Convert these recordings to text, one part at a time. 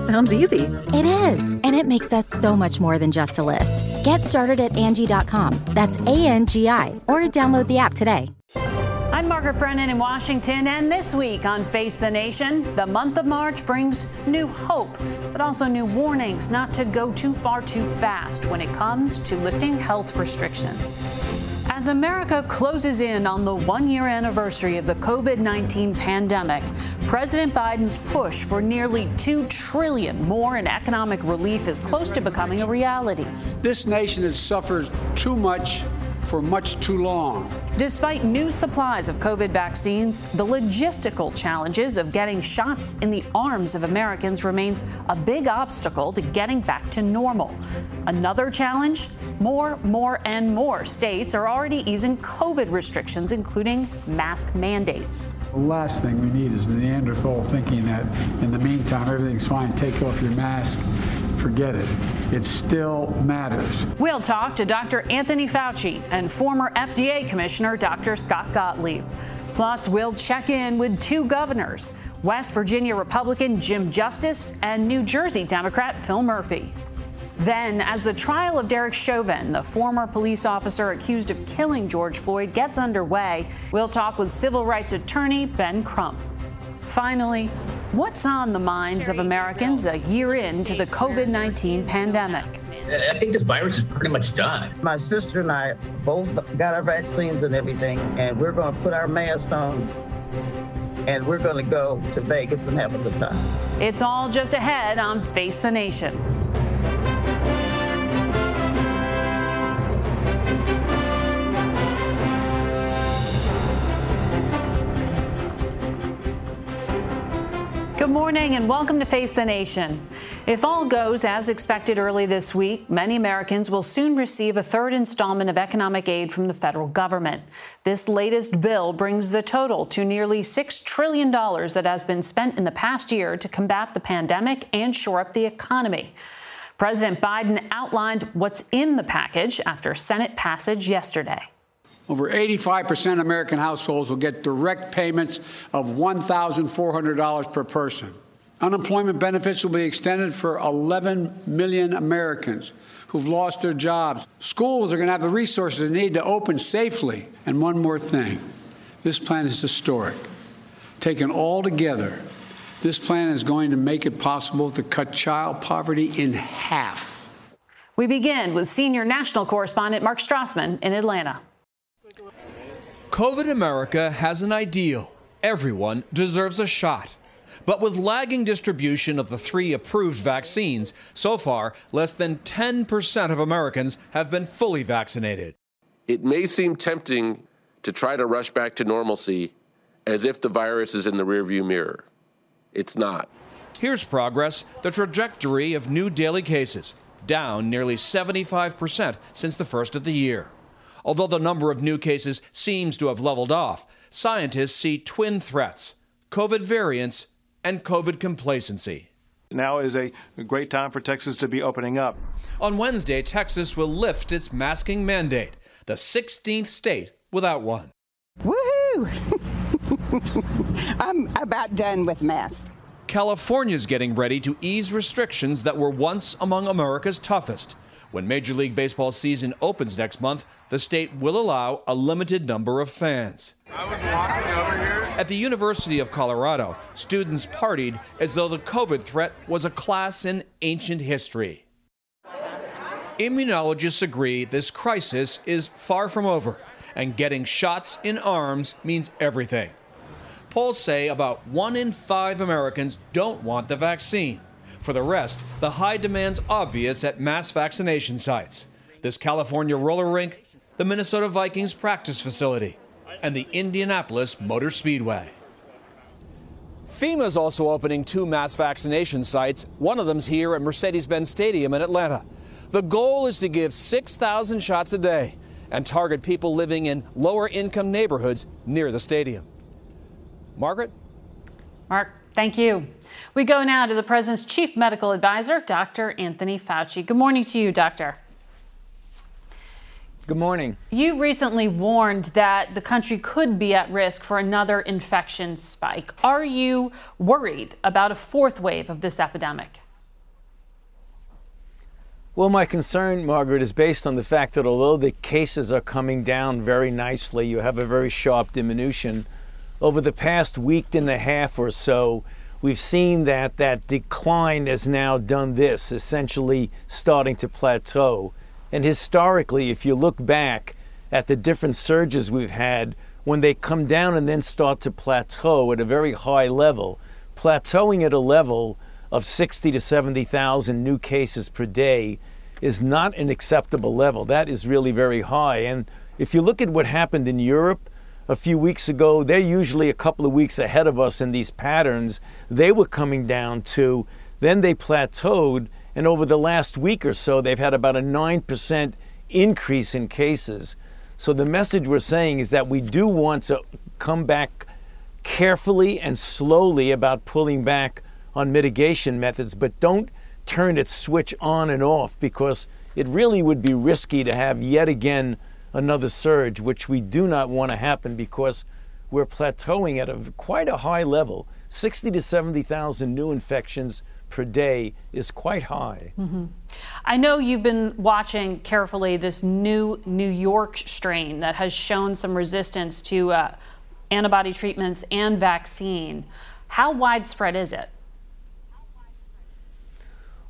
Sounds easy. It is, and it makes us so much more than just a list. Get started at Angi.com. That's A N G I, or download the app today. I'm Margaret Brennan in Washington, and this week on Face the Nation, the month of March brings new hope, but also new warnings not to go too far too fast when it comes to lifting health restrictions. As America closes in on the one year anniversary of the COVID 19 pandemic, President Biden's push for nearly 2 trillion more in economic relief is close to becoming a reality. This nation has suffered too much for much too long. Despite new supplies of COVID vaccines, the logistical challenges of getting shots in the arms of Americans remains a big obstacle to getting back to normal. Another challenge more, more, and more states are already easing COVID restrictions, including mask mandates. The last thing we need is the Neanderthal thinking that in the meantime everything's fine, take off your mask forget it. It still matters. We'll talk to Dr. Anthony Fauci and former FDA Commissioner Dr. Scott Gottlieb. Plus, we'll check in with two governors West Virginia Republican Jim Justice and New Jersey Democrat Phil Murphy. Then, as the trial of Derek Chauvin, the former police officer accused of killing George Floyd, gets underway, we'll talk with civil rights attorney Ben Crump. Finally, what's on the minds of Americans a year into the COVID 19 pandemic? I think this virus is pretty much done. My sister and I both got our vaccines and everything, and we're going to put our masks on and we're going to go to Vegas and have a good time. It's all just ahead on Face the Nation. Good morning and welcome to Face the Nation. If all goes as expected early this week, many Americans will soon receive a third installment of economic aid from the federal government. This latest bill brings the total to nearly $6 trillion that has been spent in the past year to combat the pandemic and shore up the economy. President Biden outlined what's in the package after Senate passage yesterday. Over 85% of American households will get direct payments of $1,400 per person. Unemployment benefits will be extended for 11 million Americans who've lost their jobs. Schools are going to have the resources they need to open safely. And one more thing this plan is historic. Taken all together, this plan is going to make it possible to cut child poverty in half. We begin with senior national correspondent Mark Strassmann in Atlanta. COVID America has an ideal. Everyone deserves a shot. But with lagging distribution of the three approved vaccines, so far, less than 10% of Americans have been fully vaccinated. It may seem tempting to try to rush back to normalcy as if the virus is in the rearview mirror. It's not. Here's progress the trajectory of new daily cases, down nearly 75% since the first of the year. Although the number of new cases seems to have leveled off, scientists see twin threats COVID variants and COVID complacency. Now is a great time for Texas to be opening up. On Wednesday, Texas will lift its masking mandate, the 16th state without one. Woohoo! I'm about done with masks. California's getting ready to ease restrictions that were once among America's toughest When Major League Baseball season opens next month, the state will allow a limited number of fans. At the University of Colorado, students partied as though the COVID threat was a class in ancient history. Immunologists agree this crisis is far from over, and getting shots in arms means everything. Polls say about one in five Americans don't want the vaccine. For the rest, the high demand's obvious at mass vaccination sites. This California roller rink, the Minnesota Vikings practice facility, and the Indianapolis Motor Speedway. FEMA's also opening two mass vaccination sites. One of them's here at Mercedes Benz Stadium in Atlanta. The goal is to give 6,000 shots a day and target people living in lower income neighborhoods near the stadium. Margaret? Mark, thank you. We go now to the president's chief medical advisor, Dr. Anthony Fauci. Good morning to you, doctor. Good morning. You recently warned that the country could be at risk for another infection spike. Are you worried about a fourth wave of this epidemic? Well, my concern, Margaret, is based on the fact that although the cases are coming down very nicely, you have a very sharp diminution. Over the past week and a half or so, we've seen that that decline has now done this, essentially starting to plateau. And historically, if you look back at the different surges we've had, when they come down and then start to plateau at a very high level, plateauing at a level of 60 to 70,000 new cases per day is not an acceptable level. That is really very high. And if you look at what happened in Europe a few weeks ago, they're usually a couple of weeks ahead of us in these patterns. They were coming down to, then they plateaued, and over the last week or so, they've had about a 9% increase in cases. So the message we're saying is that we do want to come back carefully and slowly about pulling back on mitigation methods, but don't turn its switch on and off because it really would be risky to have yet again another surge, which we do not want to happen because we're plateauing at a quite a high level. 60 to 70,000 new infections per day is quite high. Mm-hmm. I know you've been watching carefully this new New York strain that has shown some resistance to uh, antibody treatments and vaccine. How widespread is it?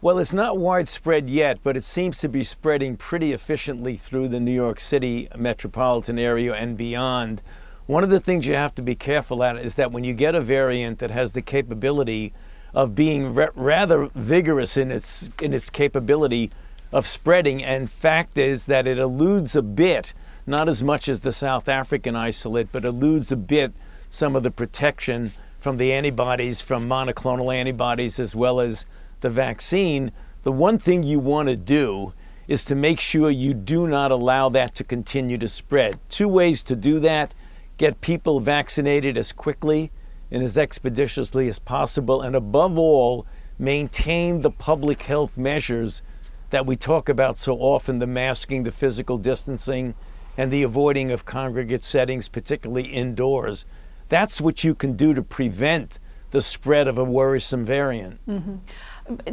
Well, it's not widespread yet, but it seems to be spreading pretty efficiently through the New York City metropolitan area and beyond. One of the things you have to be careful at is that when you get a variant that has the capability of being rather vigorous in its in its capability of spreading, and fact is that it eludes a bit, not as much as the South African isolate, but eludes a bit some of the protection from the antibodies, from monoclonal antibodies, as well as the vaccine, the one thing you want to do is to make sure you do not allow that to continue to spread. Two ways to do that get people vaccinated as quickly and as expeditiously as possible, and above all, maintain the public health measures that we talk about so often the masking, the physical distancing, and the avoiding of congregate settings, particularly indoors. That's what you can do to prevent the spread of a worrisome variant. Mm-hmm.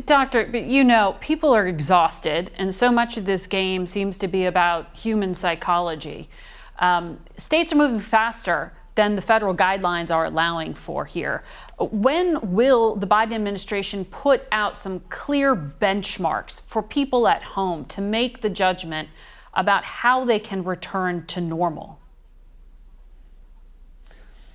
Doctor, but you know, people are exhausted, and so much of this game seems to be about human psychology. Um, states are moving faster than the federal guidelines are allowing for here. When will the Biden administration put out some clear benchmarks for people at home to make the judgment about how they can return to normal?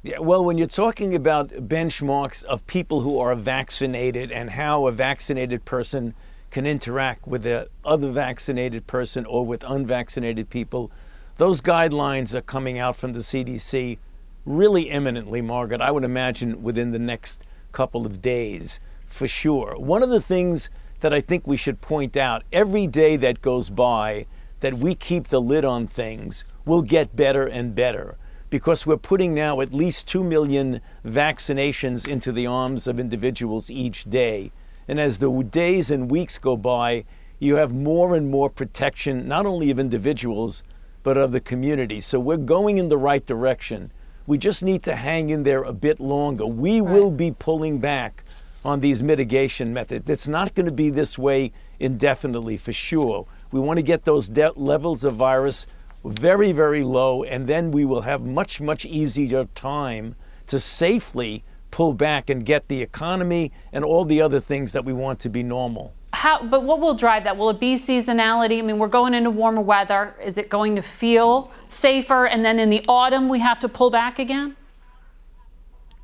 Yeah, well, when you're talking about benchmarks of people who are vaccinated and how a vaccinated person can interact with the other vaccinated person or with unvaccinated people, those guidelines are coming out from the CDC really imminently, Margaret. I would imagine within the next couple of days for sure. One of the things that I think we should point out every day that goes by that we keep the lid on things will get better and better because we're putting now at least 2 million vaccinations into the arms of individuals each day. And as the days and weeks go by, you have more and more protection, not only of individuals, but of the community. So we're going in the right direction. We just need to hang in there a bit longer. We right. will be pulling back on these mitigation methods. It's not going to be this way indefinitely for sure. We want to get those de- levels of virus very, very low, and then we will have much, much easier time to safely pull back and get the economy and all the other things that we want to be normal. How, but what will drive that? Will it be seasonality? I mean, we're going into warmer weather. Is it going to feel safer? And then in the autumn, we have to pull back again?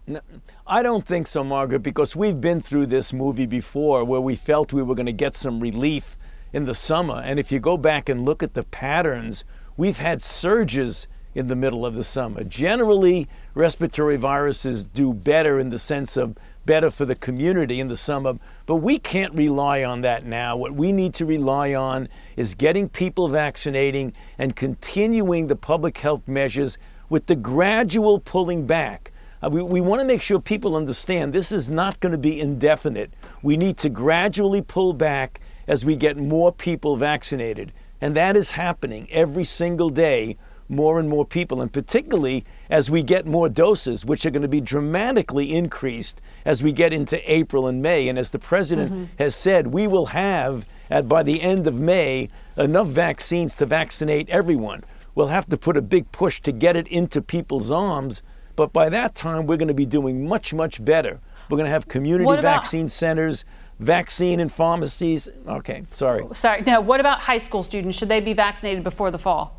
No, I don't think so, Margaret, because we've been through this movie before where we felt we were going to get some relief in the summer. And if you go back and look at the patterns, we've had surges in the middle of the summer. Generally, respiratory viruses do better in the sense of better for the community in the summer, but we can't rely on that now. What we need to rely on is getting people vaccinating and continuing the public health measures with the gradual pulling back. Uh, we, we want to make sure people understand this is not going to be indefinite. We need to gradually pull back as we get more people vaccinated. And that is happening every single day, more and more people, and particularly as we get more doses, which are going to be dramatically increased as we get into April and May. And as the president mm-hmm. has said, we will have, at, by the end of May, enough vaccines to vaccinate everyone. We'll have to put a big push to get it into people's arms, but by that time, we're going to be doing much, much better. We're going to have community about- vaccine centers vaccine in pharmacies. Okay, sorry. Sorry. Now, what about high school students? Should they be vaccinated before the fall?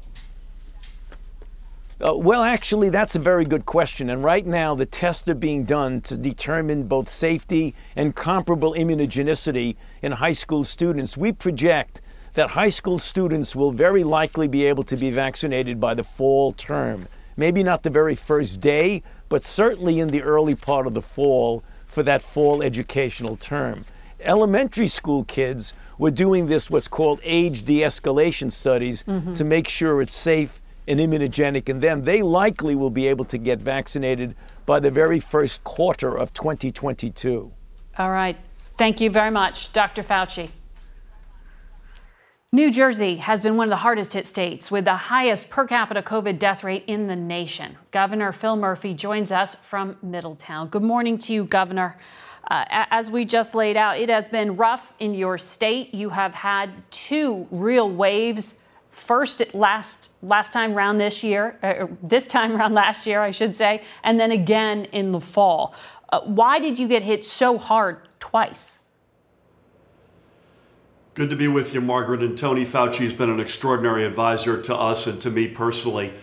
Uh, well, actually, that's a very good question. And right now, the tests are being done to determine both safety and comparable immunogenicity in high school students. We project that high school students will very likely be able to be vaccinated by the fall term. Maybe not the very first day, but certainly in the early part of the fall for that fall educational term elementary school kids were doing this, what's called age de escalation studies, mm-hmm. to make sure it's safe and immunogenic in them. They likely will be able to get vaccinated by the very first quarter of 2022. All right. Thank you very much, Dr. Fauci. New Jersey has been one of the hardest hit states with the highest per capita COVID death rate in the nation. Governor Phil Murphy joins us from Middletown. Good morning to you, Governor. Uh, as we just laid out, it has been rough in your state. You have had two real waves. First, last last time around this year, uh, this time around last year, I should say, and then again in the fall. Uh, why did you get hit so hard twice? Good to be with you, Margaret. And Tony Fauci has been an extraordinary advisor to us and to me personally.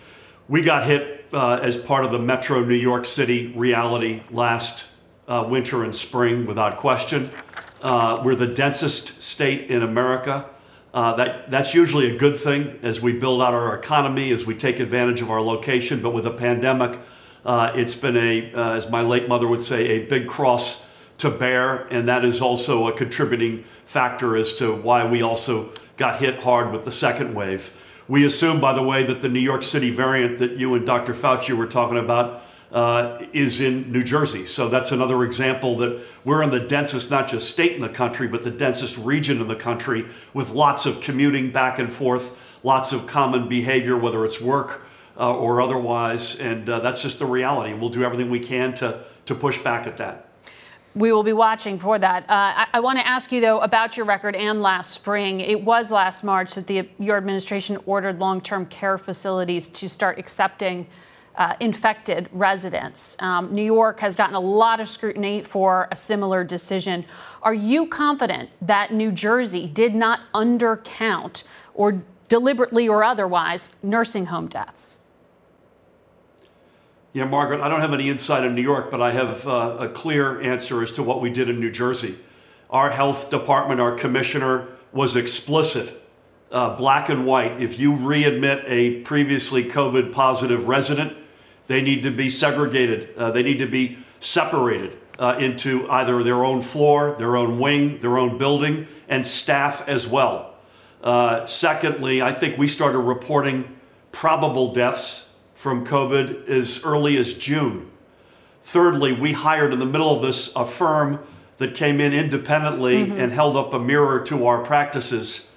We got hit uh, as part of the Metro New York City reality last uh, winter and spring without question. Uh, we're the densest state in America. Uh, that, that's usually a good thing as we build out our economy, as we take advantage of our location. But with a pandemic, uh, it's been a, uh, as my late mother would say, a big cross to bear. And that is also a contributing factor as to why we also got hit hard with the second wave. We assume, by the way, that the New York City variant that you and Dr. Fauci were talking about uh, is in New Jersey. So that's another example that we're in the densest, not just state in the country, but the densest region in the country with lots of commuting back and forth, lots of common behavior, whether it's work uh, or otherwise. And uh, that's just the reality. We'll do everything we can to, to push back at that. We will be watching for that. Uh, I, I want to ask you, though, about your record and last spring. It was last March that the, your administration ordered long term care facilities to start accepting uh, infected residents. Um, New York has gotten a lot of scrutiny for a similar decision. Are you confident that New Jersey did not undercount or deliberately or otherwise nursing home deaths? Yeah, Margaret, I don't have any insight in New York, but I have uh, a clear answer as to what we did in New Jersey. Our health department, our commissioner, was explicit, uh, black and white. If you readmit a previously COVID positive resident, they need to be segregated. Uh, they need to be separated uh, into either their own floor, their own wing, their own building, and staff as well. Uh, secondly, I think we started reporting probable deaths from COVID as early as June. Thirdly, we hired in the middle of this a firm that came in independently mm-hmm. and held up a mirror to our practices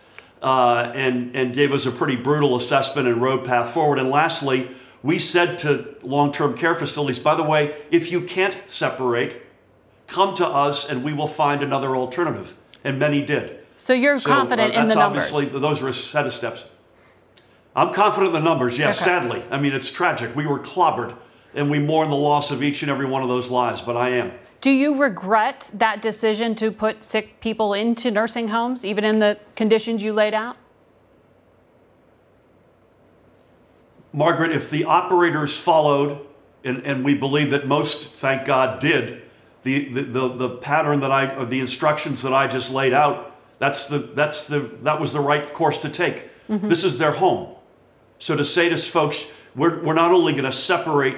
uh, and, and gave us a pretty brutal assessment and road path forward. And lastly, we said to long term care facilities, by the way, if you can't separate, come to us and we will find another alternative. And many did. So you're So, confident uh, in the that's numbers? Obviously, those were a set of steps. I'm confident in the numbers, yes, Okay. sadly. I mean, it's tragic. We were clobbered, and we mourn the loss of each and every one of those lives, but I am. Do you regret that decision to put sick people into nursing homes, even in the conditions you laid out? Margaret, if the operators followed, and, and we believe that most, thank God, did, the, the, the, the pattern that I, or the instructions that I just laid out, that's the, that's the, that was the right course to take. Mhm. This is their home. So to say to folks, we're, we're not only going to separate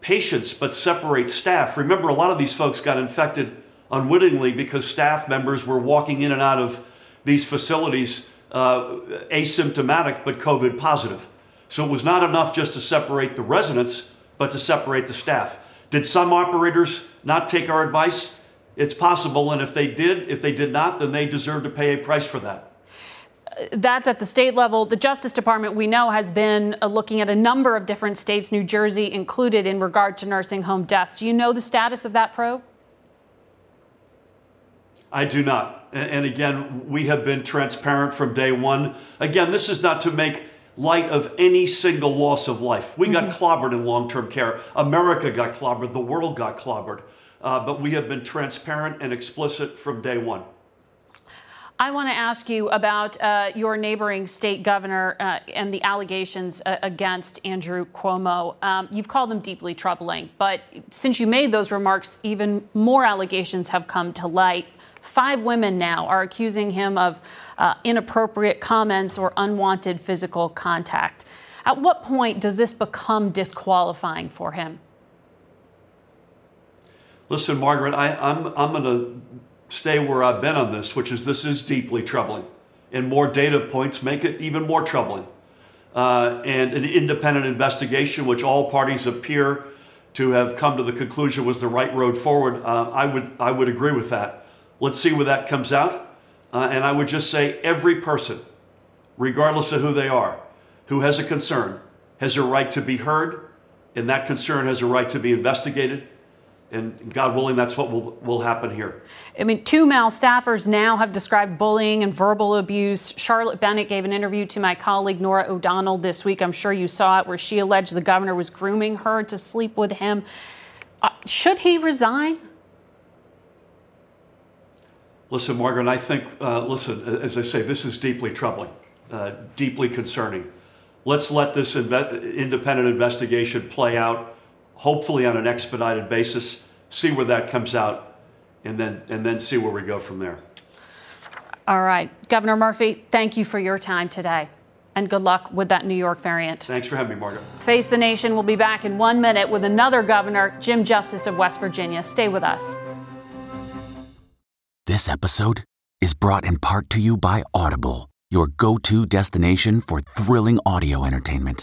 patients, but separate staff. Remember, a lot of these folks got infected unwittingly because staff members were walking in and out of these facilities uh, asymptomatic but COVID positive. So it was not enough just to separate the residents, but to separate the staff. Did some operators not take our advice? It's possible, and if they did, if they did not, then they deserve to pay a price for that. That's at the state level. The Justice Department, we know, has been uh, looking at a number of different states, New Jersey included, in regard to nursing home deaths. Do you know the status of that probe? I do not. And, and again, we have been transparent from day one. Again, this is not to make light of any single loss of life. We got clobbered in long term care. America got clobbered. The world got clobbered. Uh, but we have been transparent and explicit from day one. I want to ask you about uh, your neighboring state governor uh, and the allegations uh, against Andrew Cuomo. Um, you've called them deeply troubling, but since you made those remarks, even more allegations have come to light. Five women now are accusing him of uh, inappropriate comments or unwanted physical contact. At what point does this become disqualifying for him? Listen, Margaret, I, I'm, I'm going to stay where I've been on this, which is this is deeply troubling. And more data points make it even more troubling. Uh, and an independent investigation, which all parties appear to have come to the conclusion was the right road forward, uh, I, would, I would agree with that. Let's see where that comes out. Uh, and I would just say every person, regardless of who they are, who has a concern, has a right to be heard, and that concern has a right to be investigated. And God willing, that's what will, will happen here. I mean, two male staffers now have described bullying and verbal abuse. Charlotte Bennett gave an interview to my colleague Norah O'Donnell this week. I'm sure you saw it, where she alleged the governor was grooming her to sleep with him. Uh, should he resign? Listen, Margaret, I think, uh, listen, as I say, this is deeply troubling, uh, deeply concerning. Let's let this inve- independent investigation play out, hopefully on an expedited basis, see where that comes out, and then, and then see where we go from there. All right. Governor Murphy, thank you for your time today. And good luck with that New York variant. Thanks for having me, Margaret. Face the Nation will be back in one minute with another governor, Jim Justice of West Virginia. Stay with us. This episode is brought in part to you by Audible, your go to destination for thrilling audio entertainment.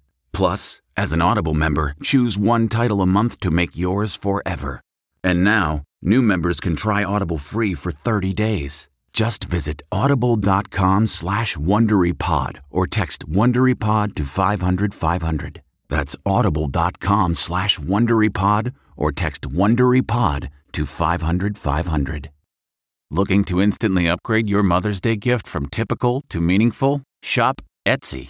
Plus, as an Audible member, choose one title a month to make yours forever. And now, new members can try Audible free for 30 days. Just visit audible.com slash WonderyPod or text WonderyPod to 500 500. That's audible.com slash WonderyPod or text WonderyPod to 500 500. Looking to instantly upgrade your Mother's Day gift from typical to meaningful? Shop Etsy.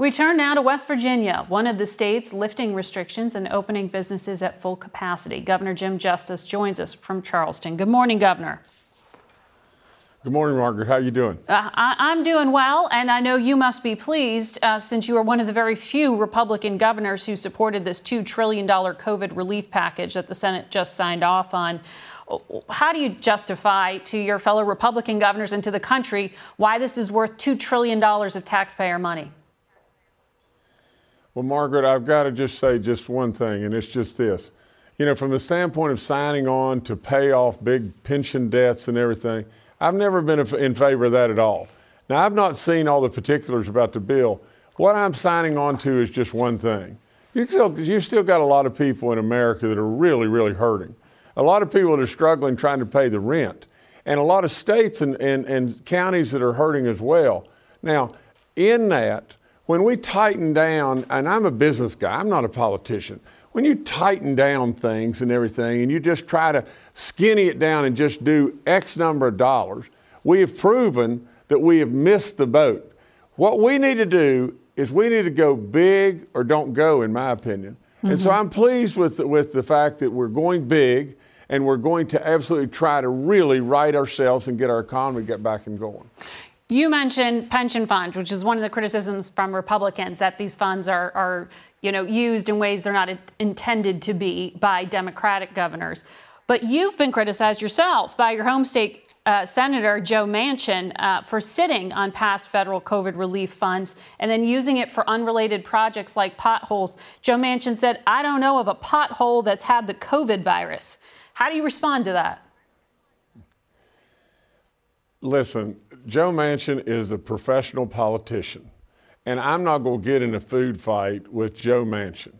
We turn now to West Virginia, one of the states lifting restrictions and opening businesses at full capacity. Governor Jim Justice joins us from Charleston. Good morning, Governor. Good morning, Margaret. How are you doing? Uh, I, am doing well, and I know you must be pleased uh, since you are one of the very few Republican governors who supported this $2 trillion COVID relief package that the Senate just signed off on. How do you justify to your fellow Republican governors and to the country why this is worth $2 trillion of taxpayer money? Well, Margaret, I've got to just say just one thing, and it's just this. You know, from the standpoint of signing on to pay off big pension debts and everything, I've never been in favor of that at all. Now, I've not seen all the particulars about the bill. What I'm signing on to is just one thing. You still, you've still got a lot of people in America that are really, really hurting. A lot of people that are struggling trying to pay the rent, and a lot of states and, and, and counties that are hurting as well. Now, in that, when we tighten down, and I'm a business guy, I'm not a politician. When you tighten down things and everything, and you just try to skinny it down and just do X number of dollars, we have proven that we have missed the boat. What we need to do is we need to go big or don't go, in my opinion. Mm-hmm. And so mm-hmm. I'm pleased with, with the fact that we're going big and we're going to absolutely try to really right ourselves and get our economy get back and going. You mentioned pension funds, which is one of the criticisms from Republicans that these funds are, are you know, used in ways they're not intended to be by Democratic governors. But you've been criticized yourself by your home state uh, Senator Joe Manchin uh, for sitting on past federal COVID relief funds and then using it for unrelated projects like potholes. Joe Manchin said, I don't know of a pothole that's had the COVID virus. How do you respond to that? Listen, Joe Manchin is a professional politician, and I'm not going to get in a food fight with Joe Manchin.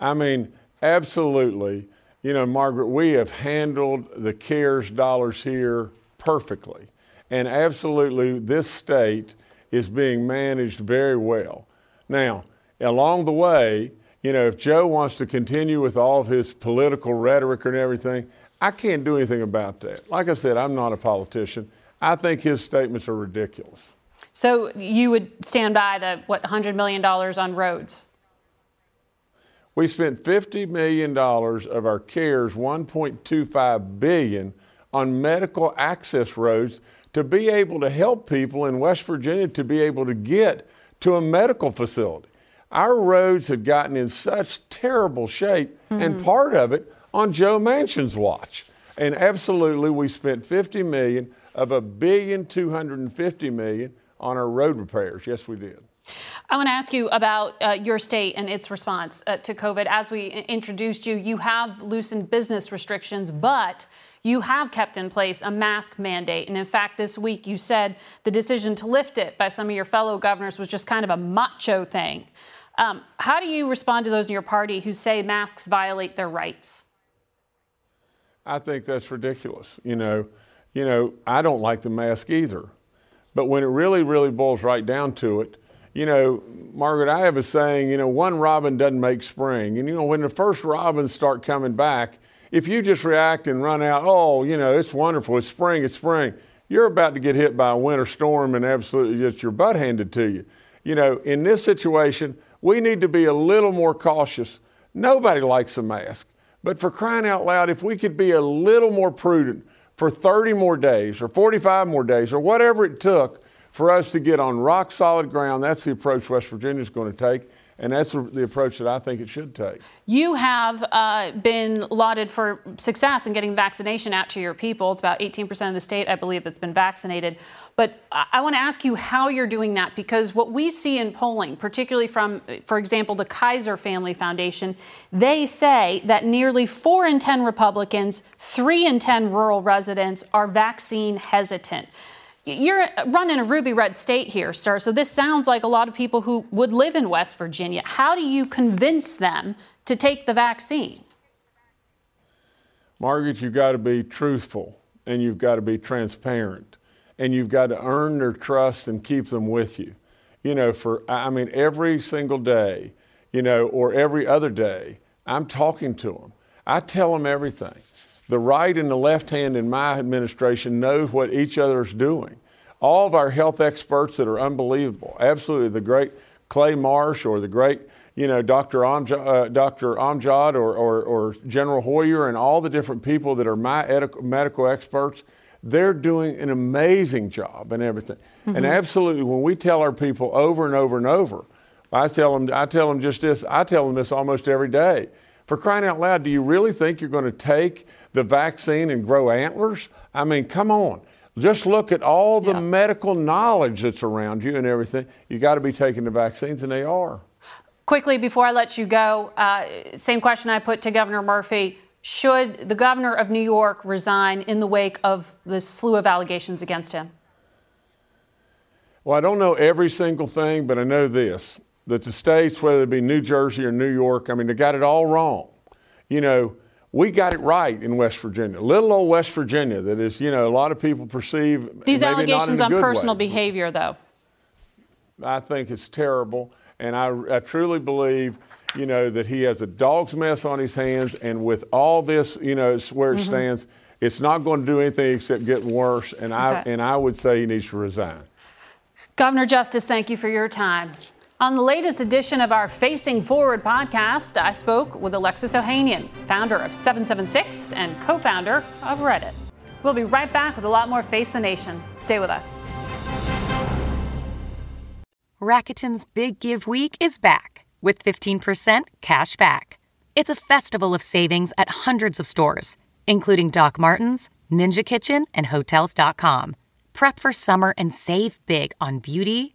I mean, absolutely. You know, Margaret, we have handled the CARES dollars here perfectly. And absolutely, this state is being managed very well. Now, along the way, you know, if Joe wants to continue with all of his political rhetoric and everything, I can't do anything about that. Like I said, I'm not a politician. I think his statements are ridiculous. So you would stand by the what $100 million on roads? We spent $50 million of our CARES 1.25 billion on medical access roads to be able to help people in West Virginia to be able to get to a medical facility. Our roads had gotten in such terrible shape, mm-hmm. and part of it on Joe Manchin's watch. And absolutely, we spent 50 million of a billion 250 million on our road repairs. Yes, we did. I want to ask you about uh, your state and its response uh, to COVID. As we introduced you, you have loosened business restrictions, but you have kept in place a mask mandate. And in fact, this week you said the decision to lift it by some of your fellow governors was just kind of a macho thing. Um, how do you respond to those in your party who say masks violate their rights? I think that's ridiculous. You know, you know, I don't like the mask either. But when it really, really boils right down to it, you know, Margaret, I have a saying, you know, one robin doesn't make spring. And, you know, when the first robins start coming back, if you just react and run out, oh, you know, it's wonderful, it's spring, it's spring, you're about to get hit by a winter storm and absolutely get your butt handed to you. You know, in this situation, we need to be a little more cautious. Nobody likes a mask. But for crying out loud, if we could be a little more prudent, for 30 more days or 45 more days or whatever it took for us to get on rock solid ground. That's the approach West Virginia is going to take. And that's the approach that I think it should take. You have uh, been lauded for success in getting vaccination out to your people. It's about 18% of the state, I believe, that's been vaccinated. But I want to ask you how you're doing that because what we see in polling, particularly from, for example, the Kaiser Family Foundation, they say that nearly 4 in 10 Republicans, 3 in 10 rural residents are vaccine hesitant. You're uh, running a ruby red state here, sir. So this sounds like a lot of people who would live in West Virginia. How do you convince them to take the vaccine? Margaret, you've got to be truthful and you've got to be transparent and you've got to earn their trust and keep them with you. You know, for, I mean, every single day, you know, or every other day, I'm talking to them. I tell them everything. The right and the left hand in my administration knows what each other is doing. All of our health experts that are unbelievable, absolutely the great Clay Marsh or the great, you know, Dr. Amjad, uh, Dr. Amjad or, or, or, General Hoyer and all the different people that are my medical experts, they're doing an amazing job and everything. Mm-hmm. And absolutely, when we tell our people over and over and over, I tell them, I tell them just this, I tell them this almost every day. For crying out loud, do you really think you're going to take the vaccine and grow antlers? I mean, come on. Just look at all the Yeah. medical knowledge that's around you and everything. You got to be taking the vaccines, and they are. Quickly, before I let you go, uh, same question I put to Governor Murphy. Should the governor of New York resign in the wake of this slew of allegations against him? Well, I don't know every single thing, but I know this that the states, whether it be New Jersey or New York, I mean, they got it all wrong. You know, we got it right in West Virginia. Little old West Virginia, that is, you know, a lot of people perceive These maybe not in allegations on personal way. behavior, though. I think it's terrible. And I, I truly believe, you know, that he has a dog's mess on his hands. And with all this, you know, it's where it Mhm. stands, it's not going to do anything except get worse. And, I, and I would say he needs to resign. Governor Justice, thank you for your time. On the latest edition of our Facing Forward podcast, I spoke with Alexis Ohanian, founder of 776 and co founder of Reddit. We'll be right back with a lot more Face the Nation. Stay with us. Rakuten's Big Give Week is back with 15% cash back. It's a festival of savings at hundreds of stores, including Doc Martens, Ninja Kitchen, and Hotels.com. Prep for summer and save big on beauty,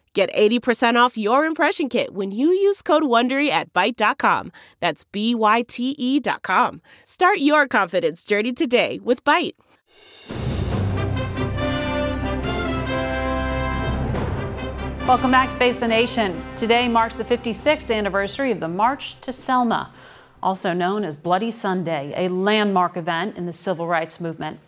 Get 80% off your impression kit when you use code WONDERY at Byte.com. That's B-Y-T-E dot com. Start your confidence journey today with Byte. Welcome back to Face the Nation. Today marks the 56th anniversary of the March to Selma, also known as Bloody Sunday, a landmark event in the civil rights movement.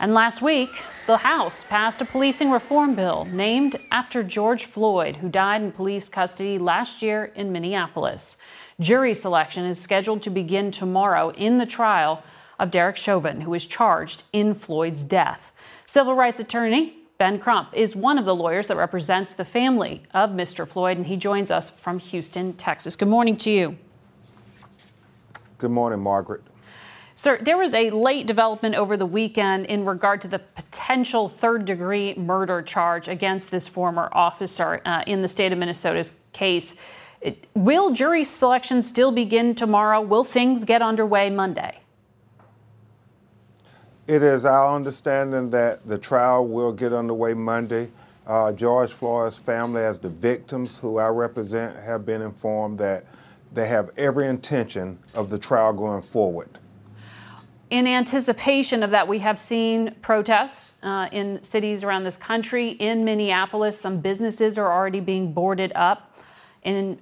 And last week, the House passed a policing reform bill named after George Floyd, who died in police custody last year in Minneapolis. Jury selection is scheduled to begin tomorrow in the trial of Derek Chauvin, who is charged in Floyd's death. Civil rights attorney Ben Crump is one of the lawyers that represents the family of Mr. Floyd, and he joins us from Houston, Texas. Good morning to you. Good morning, Margaret. Sir, there was a late development over the weekend in regard to the potential third degree murder charge against this former officer uh, in the state of Minnesota's case. It, will jury selection still begin tomorrow? Will things get underway Monday? It is our understanding that the trial will get underway Monday. Uh, George Floyd's family, as the victims who I represent, have been informed that they have every intention of the trial going forward. In anticipation of that, we have seen protests uh, in cities around this country. In Minneapolis, some businesses are already being boarded up in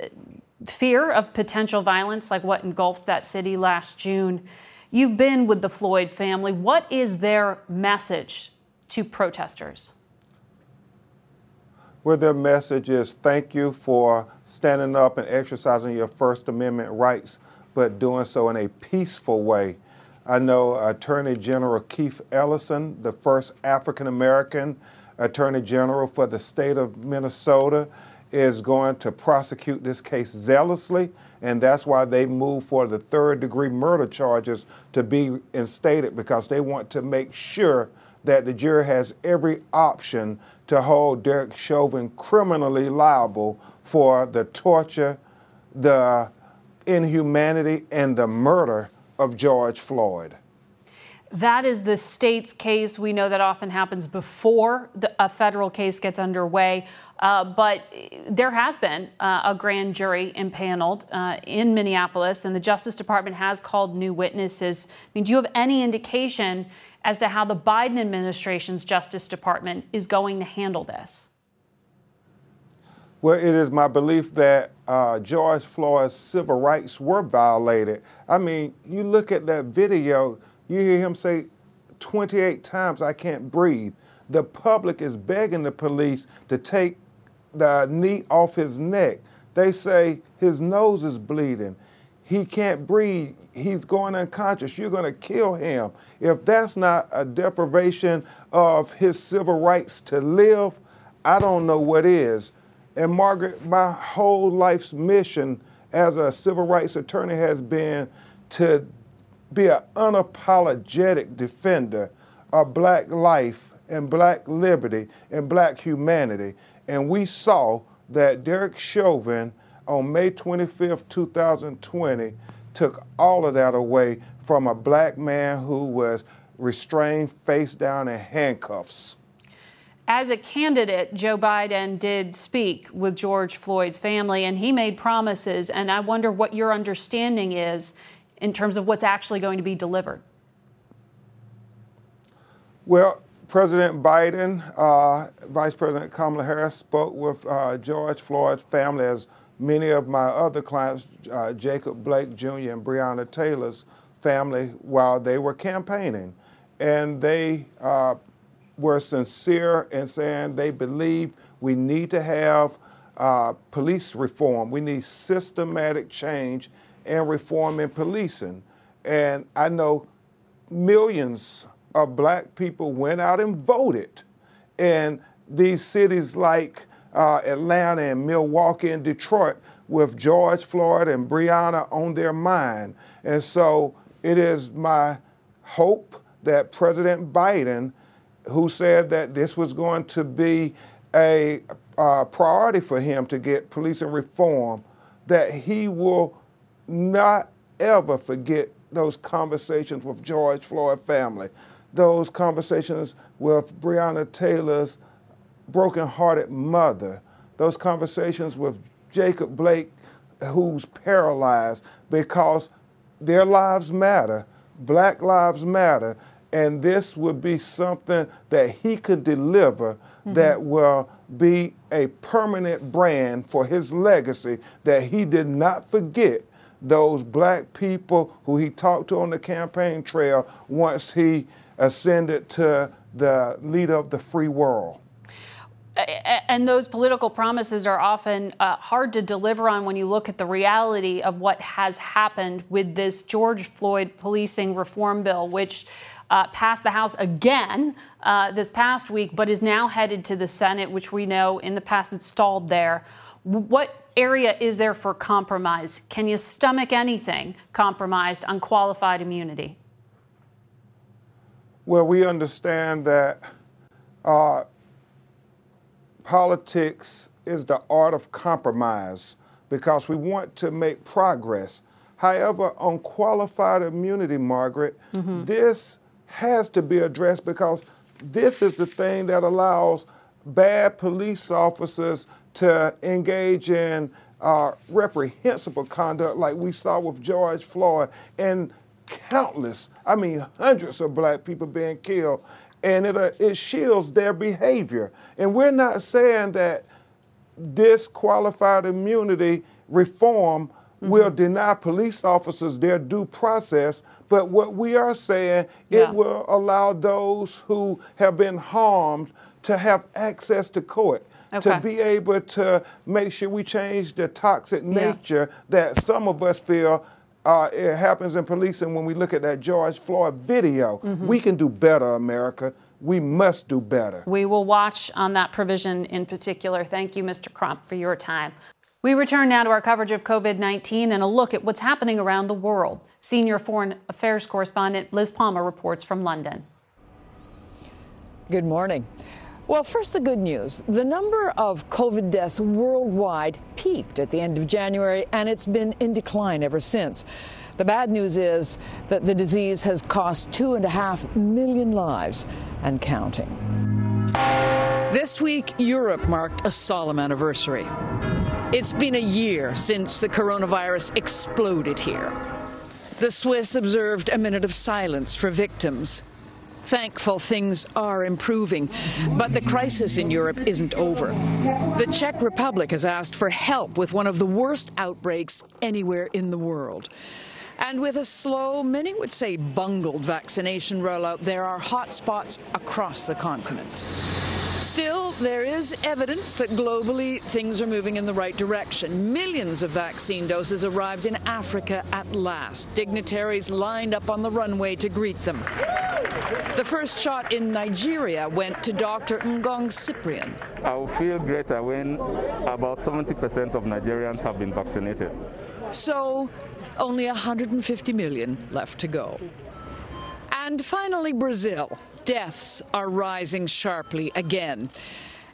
fear of potential violence, like what engulfed that city last June. You've been with the Floyd family. What is their message to protesters? Well, their message is thank you for standing up and exercising your First Amendment rights, but doing so in a peaceful way. I know Attorney General Keith Ellison, the first African American Attorney General for the state of Minnesota, is going to prosecute this case zealously, and that's why they moved for the third degree murder charges to be instated because they want to make sure that the jury has every option to hold Derek Chauvin criminally liable for the torture, the inhumanity, and the murder of George Floyd. That is the state's case. We know that often happens before the, a federal case gets underway. Uh, but there has been uh, a grand jury impaneled uh, in Minneapolis, and the Justice Department has called new witnesses. I mean, do you have any indication as to how the Biden administration's Justice Department is going to handle this? Well, it is my belief that uh, George Floyd's civil rights were violated. I mean, you look at that video, you hear him say 28 times, I can't breathe. The public is begging the police to take the knee off his neck. They say his nose is bleeding. He can't breathe. He's going unconscious. You're going to kill him. If that's not a deprivation of his civil rights to live, I don't know what is. And Margaret, my whole life's mission as a civil rights attorney has been to be an unapologetic defender of black life and black liberty and black humanity. And we saw that Derek Chauvin on May 25th, 2020, took all of that away from a black man who was restrained face down in handcuffs. As a candidate, Joe Biden did speak with George Floyd's family and he made promises. And I wonder what your understanding is in terms of what's actually going to be delivered. Well, President Biden, uh, Vice President Kamala Harris spoke with uh, George Floyd's family, as many of my other clients, uh, Jacob Blake Jr. and Breonna Taylor's family, while they were campaigning. And they uh, were sincere in saying they believe we need to have uh, police reform. We need systematic change and reform in policing. And I know millions of black people went out and voted. And these cities like uh, Atlanta and Milwaukee and Detroit with George Floyd and Breonna on their mind. And so it is my hope that President Biden, who said that this was going to be a uh, priority for him to get policing reform, that he will not ever forget those conversations with George Floyd family, those conversations with Breonna Taylor's broken-hearted mother, those conversations with Jacob Blake, who's paralyzed because their lives matter, black lives matter, and this would be something that he could deliver mm-hmm. that will be a permanent brand for his legacy that he did not forget those black people who he talked to on the campaign trail once he ascended to the leader of the free world. And those political promises are often uh, hard to deliver on when you look at the reality of what has happened with this George Floyd policing reform bill, which uh, passed the House again uh, this past week, but is now headed to the Senate, which we know in the past it stalled there. What area is there for compromise? Can you stomach anything compromised on qualified immunity? Well, we understand that uh, politics is the art of compromise because we want to make progress. However, on qualified immunity, Margaret, mm-hmm. this has to be addressed because this is the thing that allows bad police officers to engage in uh, reprehensible conduct like we saw with George Floyd and countless, I mean, hundreds of black people being killed and it, uh, it shields their behavior. And we're not saying that disqualified immunity reform mm-hmm. will deny police officers their due process, but what we are saying, yeah. it will allow those who have been harmed to have access to court. Okay. To be able to make sure we change the toxic nature yeah. that some of us feel uh, it happens in policing when we look at that George Floyd video. Mm-hmm. We can do better, America. We must do better. We will watch on that provision in particular. Thank you, Mr. Crump, for your time. We return now to our coverage of COVID 19 and a look at what's happening around the world. Senior Foreign Affairs correspondent Liz Palmer reports from London. Good morning. Well, first, the good news. The number of COVID deaths worldwide peaked at the end of January, and it's been in decline ever since. The bad news is that the disease has cost two and a half million lives and counting. This week, Europe marked a solemn anniversary. It's been a year since the coronavirus exploded here. The Swiss observed a minute of silence for victims. Thankful things are improving, but the crisis in Europe isn't over. The Czech Republic has asked for help with one of the worst outbreaks anywhere in the world. And with a slow, many would say bungled vaccination rollout, there are hotspots across the continent. Still, there is evidence that globally things are moving in the right direction. Millions of vaccine doses arrived in Africa at last. Dignitaries lined up on the runway to greet them. The first shot in Nigeria went to Dr. Ngong Cyprian. I will feel greater when about 70% of Nigerians have been vaccinated. So, only 150 million left to go. And finally, Brazil. Deaths are rising sharply again.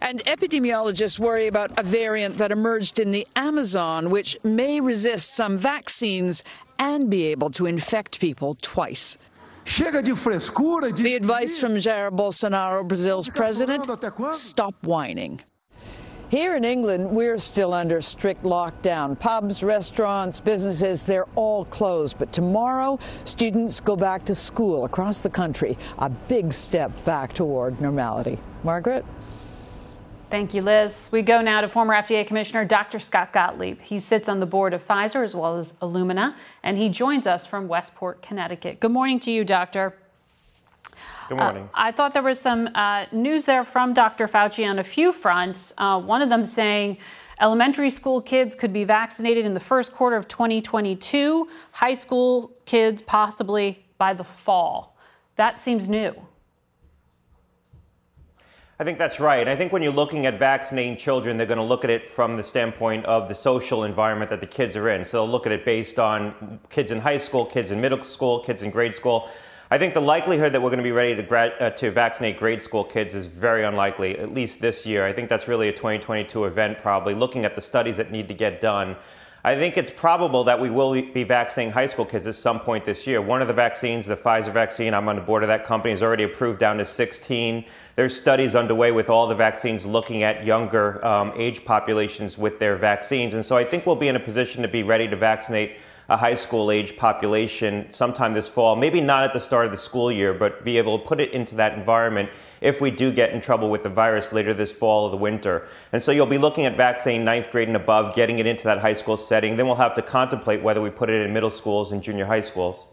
And epidemiologists worry about a variant that emerged in the Amazon, which may resist some vaccines and be able to infect people twice. The advice from Jair Bolsonaro, Brazil's president stop whining. Here in England, we're still under strict lockdown. Pubs, restaurants, businesses, they're all closed. But tomorrow, students go back to school across the country. A big step back toward normality. Margaret? Thank you, Liz. We go now to former FDA Commissioner Dr. Scott Gottlieb. He sits on the board of Pfizer as well as Illumina, and he joins us from Westport, Connecticut. Good morning to you, Doctor. Good morning. Uh, I thought there was some uh, news there from Dr. Fauci on a few fronts. Uh, one of them saying elementary school kids could be vaccinated in the first quarter of 2022, high school kids possibly by the fall. That seems new. I think that's right. I think when you're looking at vaccinating children, they're going to look at it from the standpoint of the social environment that the kids are in. So they'll look at it based on kids in high school, kids in middle school, kids in grade school. I think the likelihood that we're going to be ready to, uh, to vaccinate grade school kids is very unlikely, at least this year. I think that's really a 2022 event, probably, looking at the studies that need to get done. I think it's probable that we will be vaccinating high school kids at some point this year. One of the vaccines, the Pfizer vaccine, I'm on the board of that company, is already approved down to 16. There's studies underway with all the vaccines looking at younger um, age populations with their vaccines. And so I think we'll be in a position to be ready to vaccinate a high school age population sometime this fall. Maybe not at the start of the school year, but be able to put it into that environment if we do get in trouble with the virus later this fall or the winter. And so you'll be looking at vaccinating ninth grade and above, getting it into that high school setting. Then we'll have to contemplate whether we put it in middle schools and junior high schools.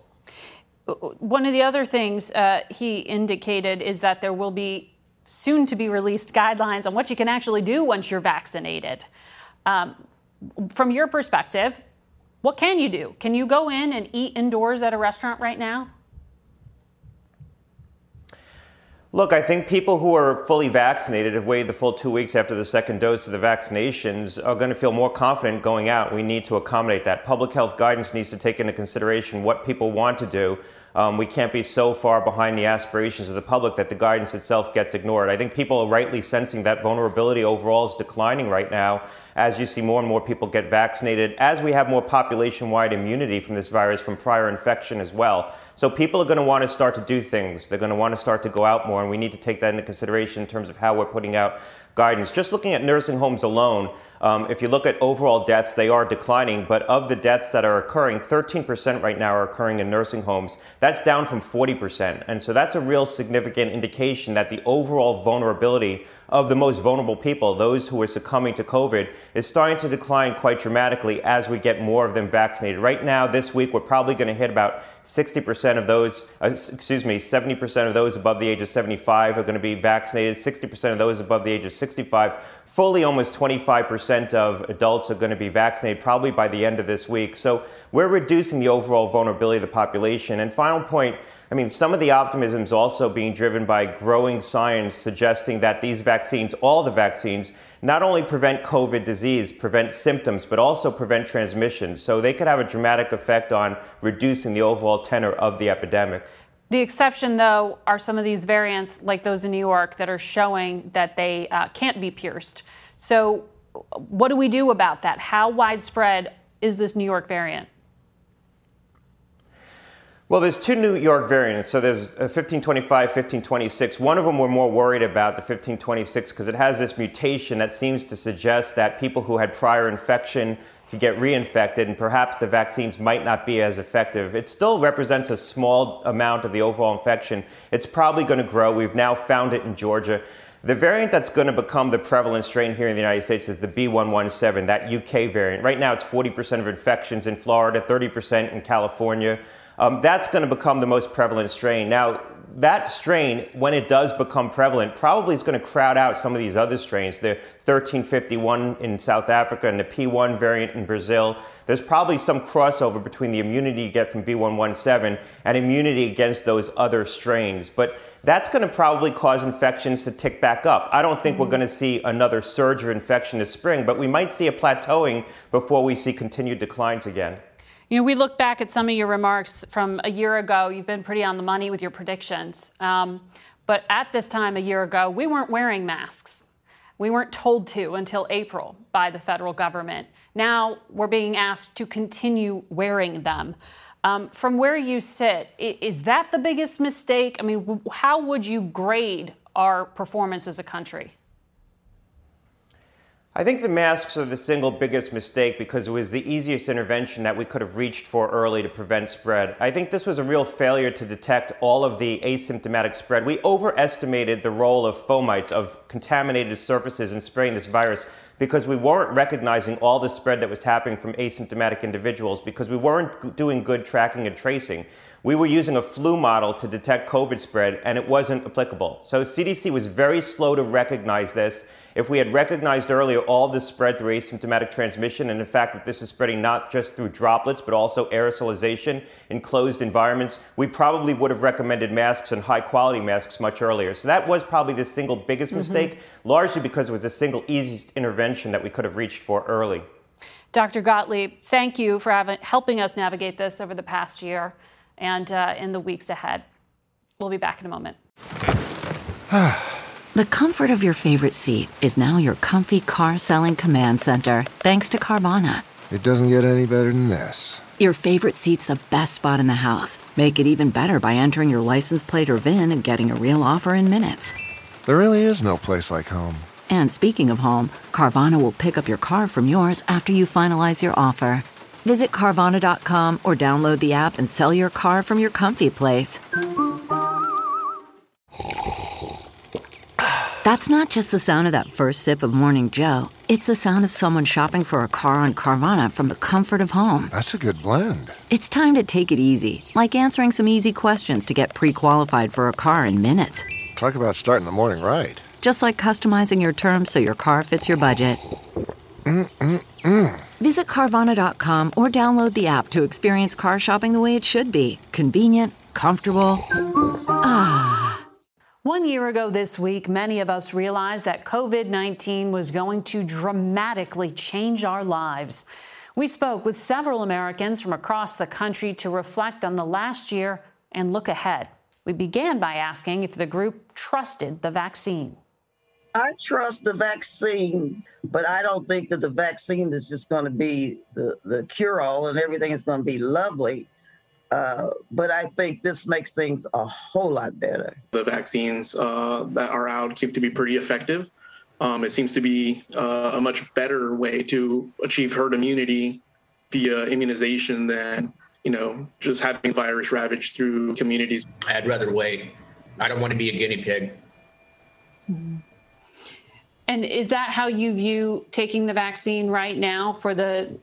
One of the other things uh, he indicated is that there will be soon to be released guidelines on what you can actually do once you're vaccinated. Um, from your perspective, what can you do? Can you go in and eat indoors at a restaurant right now? Look, I think people who are fully vaccinated, have waited the full two weeks after the second dose of the vaccinations, are going to feel more confident going out. We need to accommodate that. Public health guidance needs to take into consideration what people want to do um, we can't be so far behind the aspirations of the public that the guidance itself gets ignored. I think people are rightly sensing that vulnerability overall is declining right now as you see more and more people get vaccinated, as we have more population wide immunity from this virus from prior infection as well. So people are going to want to start to do things. They're going to want to start to go out more, and we need to take that into consideration in terms of how we're putting out guidance. Just looking at nursing homes alone, um, if you look at overall deaths, they are declining, but of the deaths that are occurring, 13% right now are occurring in nursing homes. That's down from 40%. And so that's a real significant indication that the overall vulnerability of the most vulnerable people, those who are succumbing to COVID, is starting to decline quite dramatically as we get more of them vaccinated. Right now, this week, we're probably going to hit about 60% of those, uh, excuse me, 70% of those above the age of 75 are going to be vaccinated, 60% of those above the age of 65. Fully almost 25% of adults are going to be vaccinated probably by the end of this week. So we're reducing the overall vulnerability of the population. And final point, I mean, some of the optimism is also being driven by growing science suggesting that these vaccines, all the vaccines, not only prevent COVID disease, prevent symptoms, but also prevent transmission. So they could have a dramatic effect on reducing the overall tenor of the epidemic. The exception, though, are some of these variants, like those in New York, that are showing that they uh, can't be pierced. So, what do we do about that? How widespread is this New York variant? Well, there's two New York variants. So there's 1525, 1526. One of them we're more worried about, the 1526, because it has this mutation that seems to suggest that people who had prior infection could get reinfected, and perhaps the vaccines might not be as effective. It still represents a small amount of the overall infection. It's probably going to grow. We've now found it in Georgia. The variant that's going to become the prevalent strain here in the United States is the B117, that UK variant. Right now, it's 40% of infections in Florida, 30% in California. Um, that's going to become the most prevalent strain. Now, that strain, when it does become prevalent, probably is going to crowd out some of these other strains, the 1351 in South Africa and the P1 variant in Brazil. There's probably some crossover between the immunity you get from B117 and immunity against those other strains. But that's going to probably cause infections to tick back up. I don't think mm-hmm. we're going to see another surge of infection this spring, but we might see a plateauing before we see continued declines again. You know, we look back at some of your remarks from a year ago. You've been pretty on the money with your predictions. Um, but at this time a year ago, we weren't wearing masks. We weren't told to until April by the federal government. Now we're being asked to continue wearing them. Um, from where you sit, is that the biggest mistake? I mean, how would you grade our performance as a country? I think the masks are the single biggest mistake because it was the easiest intervention that we could have reached for early to prevent spread. I think this was a real failure to detect all of the asymptomatic spread. We overestimated the role of fomites, of contaminated surfaces in spreading this virus because we weren't recognizing all the spread that was happening from asymptomatic individuals because we weren't doing good tracking and tracing we were using a flu model to detect COVID spread, and it wasn't applicable. So CDC was very slow to recognize this. If we had recognized earlier all the spread through asymptomatic transmission, and the fact that this is spreading not just through droplets, but also aerosolization in closed environments, we probably would have recommended masks and high quality masks much earlier. So that was probably the single biggest mm-hmm. mistake, largely because it was the single easiest intervention that we could have reached for early. Dr. Gottlieb, thank you for having, helping us navigate this over the past year and uh, in the weeks ahead. We'll be back in a moment. the comfort of your favorite seat is now your comfy car selling command center, thanks to Carvana. It doesn't get any better than this. Your favorite seat's the best spot in the house. Make it even better by entering your license plate or VIN and getting a real offer in minutes. There really is no place like home. And speaking of home, Carvana will pick up your car from yours after you finalize your offer. Visit Carvana.com or download the app and sell your car from your comfy place. That's not just the sound of that first sip of Morning Joe. It's the sound of someone shopping for a car on Carvana from the comfort of home. That's a good blend. It's time to take it easy, like answering some easy questions to get pre qualified for a car in minutes. Talk about starting the morning right. Just like customizing your terms so your car fits your budget. Mm-mm-mm. Visit Carvana.com or download the app to experience car shopping the way it should be convenient, comfortable. Ah. One year ago this week, many of us realized that COVID 19 was going to dramatically change our lives. We spoke with several Americans from across the country to reflect on the last year and look ahead. We began by asking if the group trusted the vaccine. I trust the vaccine, but I don't think that the vaccine is just going to be the, the cure all and everything is going to be lovely. Uh, but I think this makes things a whole lot better. The vaccines uh, that are out seem to be pretty effective. Um, it seems to be uh, a much better way to achieve herd immunity via immunization than you know just having virus ravage through communities. I'd rather wait. I don't want to be a guinea pig. Mm-hmm. And is that how you view taking the vaccine right now for the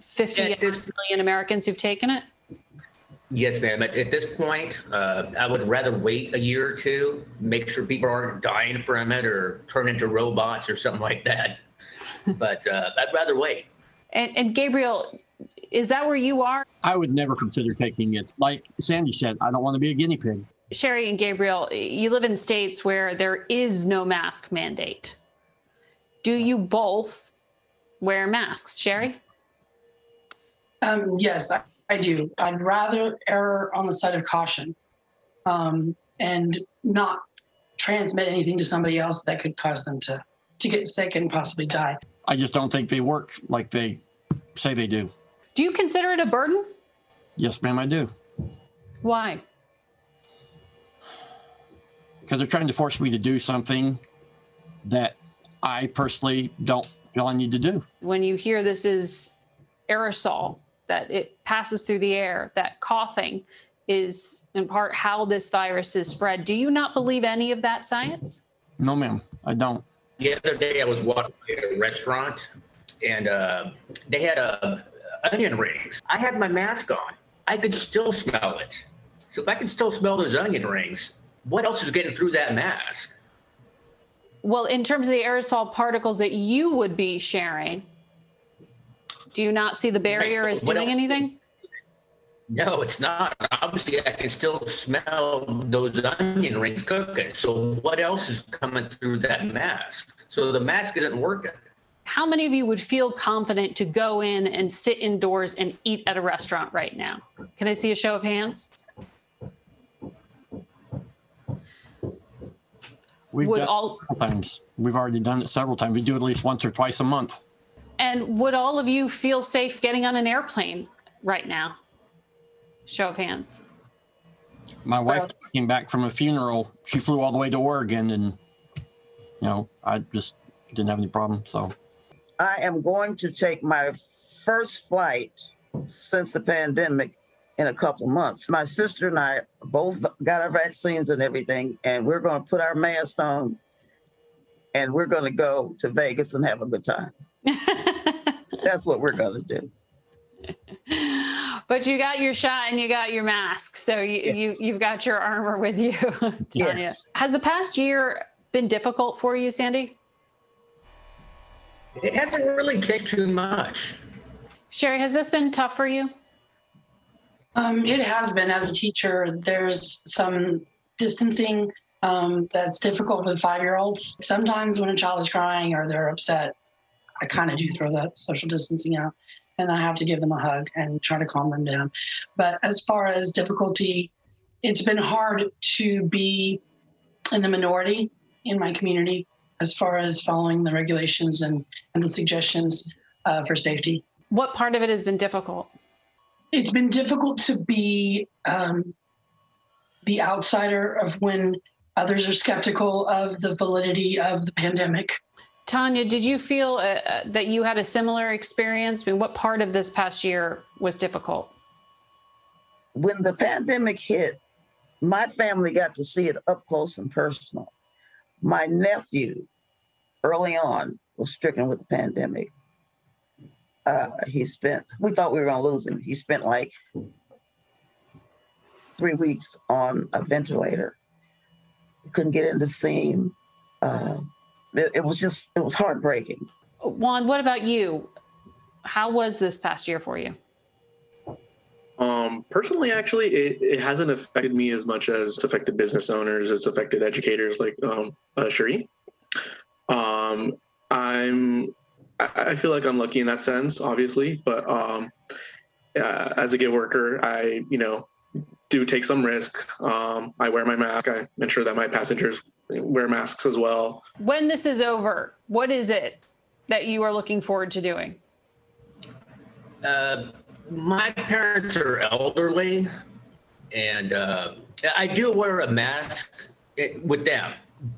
50 million Americans who've taken it? Yes, ma'am. At, at this point, uh, I would rather wait a year or two, make sure people aren't dying from it or turn into robots or something like that. but uh, I'd rather wait. And, and Gabriel, is that where you are? I would never consider taking it. Like Sandy said, I don't want to be a guinea pig. Sherry and Gabriel, you live in states where there is no mask mandate. Do you both wear masks, Sherry? Um, yes, I, I, do. I'd rather err on the side of caution um, and not transmit anything to somebody else that could cause them to, to get sick and possibly die. I just don't think they work like they say they do. Do you consider it a burden? Yes, ma'am, I do. Why? Because they're trying to force me to do something that I personally don't feel I need to do. When you hear this is aerosol, that it passes through the air, that coughing is in part how this virus is spread, do you not believe any of that science? No, ma'am, I don't. The other day I was walking at a restaurant and uh, they had uh, onion rings. I had my mask on. I could still smell it. So if I can still smell those onion rings, what else is getting through that mask? Well, in terms of the aerosol particles that you would be sharing, do you not see the barrier as What doing else? anything? No, it's not. Obviously, I can still smell those onion rings cooking. So what else is coming through that mask? So the mask isn't working. How many of you would feel confident to go in and sit indoors and eat at a restaurant right now? Can I see a show of hands? We've Would all- times. We've already done it several times. We do it at least once or twice a month. And would all of you feel safe getting on an airplane right now? Show of hands. My wife came back from a funeral. She flew all the way to Oregon, and you know, I just didn't have any problem. So I am going to take my first flight since the pandemic in a couple months. My sister and I both got our vaccines and everything, and we're going to put our masks on and we're going to go to Vegas and have a good time. That's what we're going to do. But you got your shot and you got your mask, so you, you you've got your armor with you, Tanya. Yes. Has the past year been difficult for you, Sandy? It hasn't really changed too much. Sherry, has this been tough for you? Um, it has been as a teacher. There's some distancing um, that's difficult with five year olds. Sometimes when a child is crying or they're upset, I kind of do throw that social distancing out and I have to give them a hug and try to calm them down. But as far as difficulty, it's been hard to be in the minority in my community as far as following the regulations and, and the suggestions uh, for safety. What part of it has been difficult? It's been difficult to be um, the outsider of when others are skeptical of the validity of the pandemic. Tanya, did you feel uh, uh, that you had a similar experience? I mean, what part of this past year was difficult? When the pandemic hit, my family got to see it up close and personal. My nephew, early on, was stricken with the pandemic. Uh, he spent, we thought we were going to lose him. He spent like three weeks on a ventilator. Couldn't get in to see him. Uh, it, it was just, it was heartbreaking. Juan, what about you? How was this past year for you? Um, personally, actually, it, it hasn't affected me as much as it's affected business owners. It's affected educators like um, uh, Sherry. Um, I'm, I I feel like I'm lucky in that sense, obviously, but um, uh, as a gig worker, I, you know, do take some risk. Um, I wear my mask. I ensure that my passengers wear masks as well. When this is over, what is it that you are looking forward to doing? Uh, my parents are elderly, and uh, I do wear a mask eh, with them.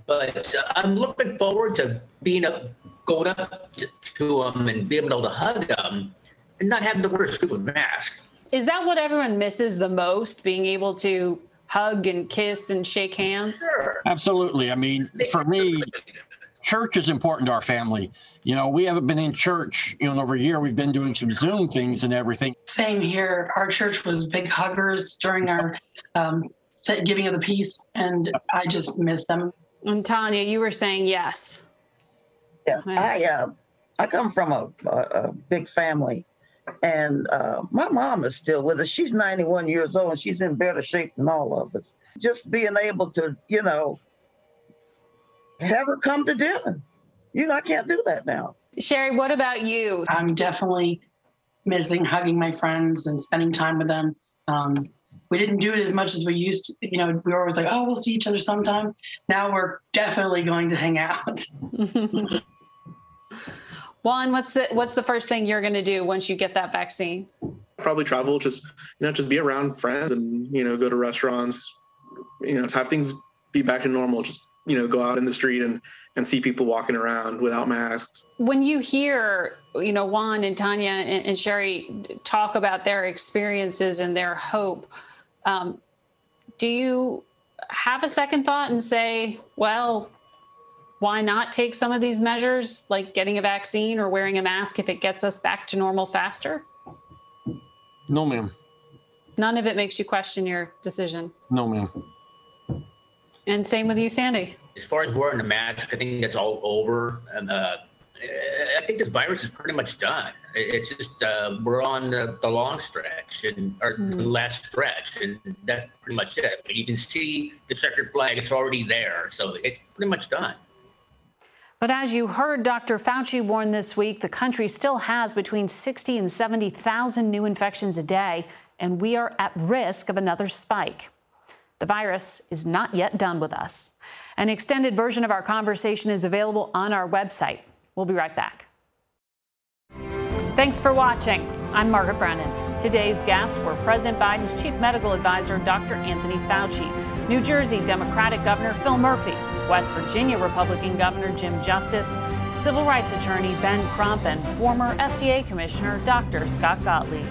But uh, I'm looking forward to being up, going up to, to them and being able to hug them, and not having to wear a stupid mask. Is that what everyone misses the most? Being able to hug and kiss and shake hands? Sure. Absolutely. I mean, for me, church is important to our family. You know, we haven't been in church, you know, over a year. We've been doing some Zoom things and everything. Same here. Our church was big huggers during our um, giving of the peace, and I just miss them. And Tanya, you were saying yes. Yes, I uh, I come from a, a, a big family, and uh, my mom is still with us. She's 91 years old, and she's in better shape than all of us. Just being able to, you know, have her come to dinner. You know, I can't do that now. Sherry, what about you? I'm definitely missing hugging my friends and spending time with them. Um, we didn't do it as much as we used to. You know, we were always like, oh, we'll see each other sometime. Now we're definitely going to hang out. Juan, what's the what's the first thing you're going to do once you get that vaccine? probably travel, just you know, just be around friends and you know, go to restaurants, you know, have things be back to normal. Just you know, go out in the street and and see people walking around without masks. When you hear, you know, Juan and Tanya and, and Sherry talk about their experiences and their hope, um, do you have a second thought and say, well, why not take some of these measures, like getting a vaccine or wearing a mask, if it gets us back to normal faster? No, ma'am. None of it makes you question your decision. No, ma'am. And same with you, Sandy. As far as wearing a mask, I think that's all over. And uh, I think this virus is pretty much done. It's just uh, we're on the, the long stretch and or Hmm. the last stretch, and that's pretty much it. But you can see the checkered flag; it's already there, so it's pretty much done. But as you heard Dr. Fauci warn this week, the country still has between 60 and 70,000 new infections a day, and we are at risk of another spike. The virus is not yet done with us. An extended version of our conversation is available on our website. We'll be right back. Thanks for watching. I'm Margaret Brennan. Today's guests were President Biden's chief medical advisor, Dr. Anthony Fauci, New Jersey Democratic Governor Phil Murphy, West Virginia Republican Governor Jim Justice, civil rights attorney Ben Crump, and former FDA Commissioner Dr. Scott Gottlieb.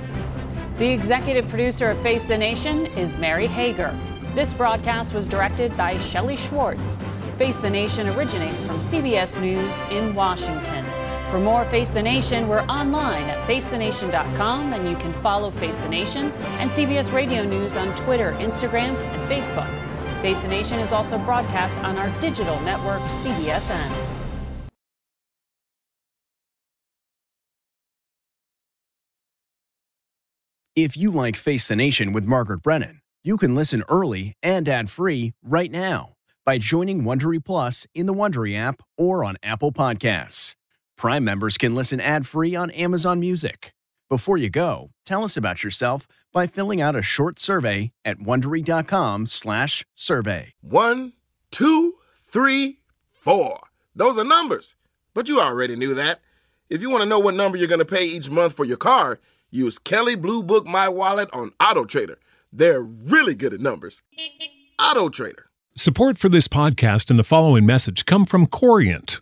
The executive producer of Face the Nation is Mary Hager. This broadcast was directed by Shelley Schwartz. Face the Nation originates from CBS News in Washington. For more Face the Nation, we're online at facethenation.com and you can follow Face the Nation and CBS Radio News on Twitter, Instagram, and Facebook. Face the Nation is also broadcast on our digital network, CBSN. If you like Face the Nation with Margaret Brennan, you can listen early and ad-free right now by joining Wondery Plus in the Wondery app or on Apple Podcasts. Prime members can listen ad-free on Amazon Music. Before you go, tell us about yourself by filling out a short survey at wondery.com/survey. One, two, three, four. Those are numbers. But you already knew that. If you want to know what number you're going to pay each month for your car, use Kelley Blue Book My Wallet on Auto Trader. They're really good at numbers. Auto Trader. Support for this podcast and the following message come from Corient.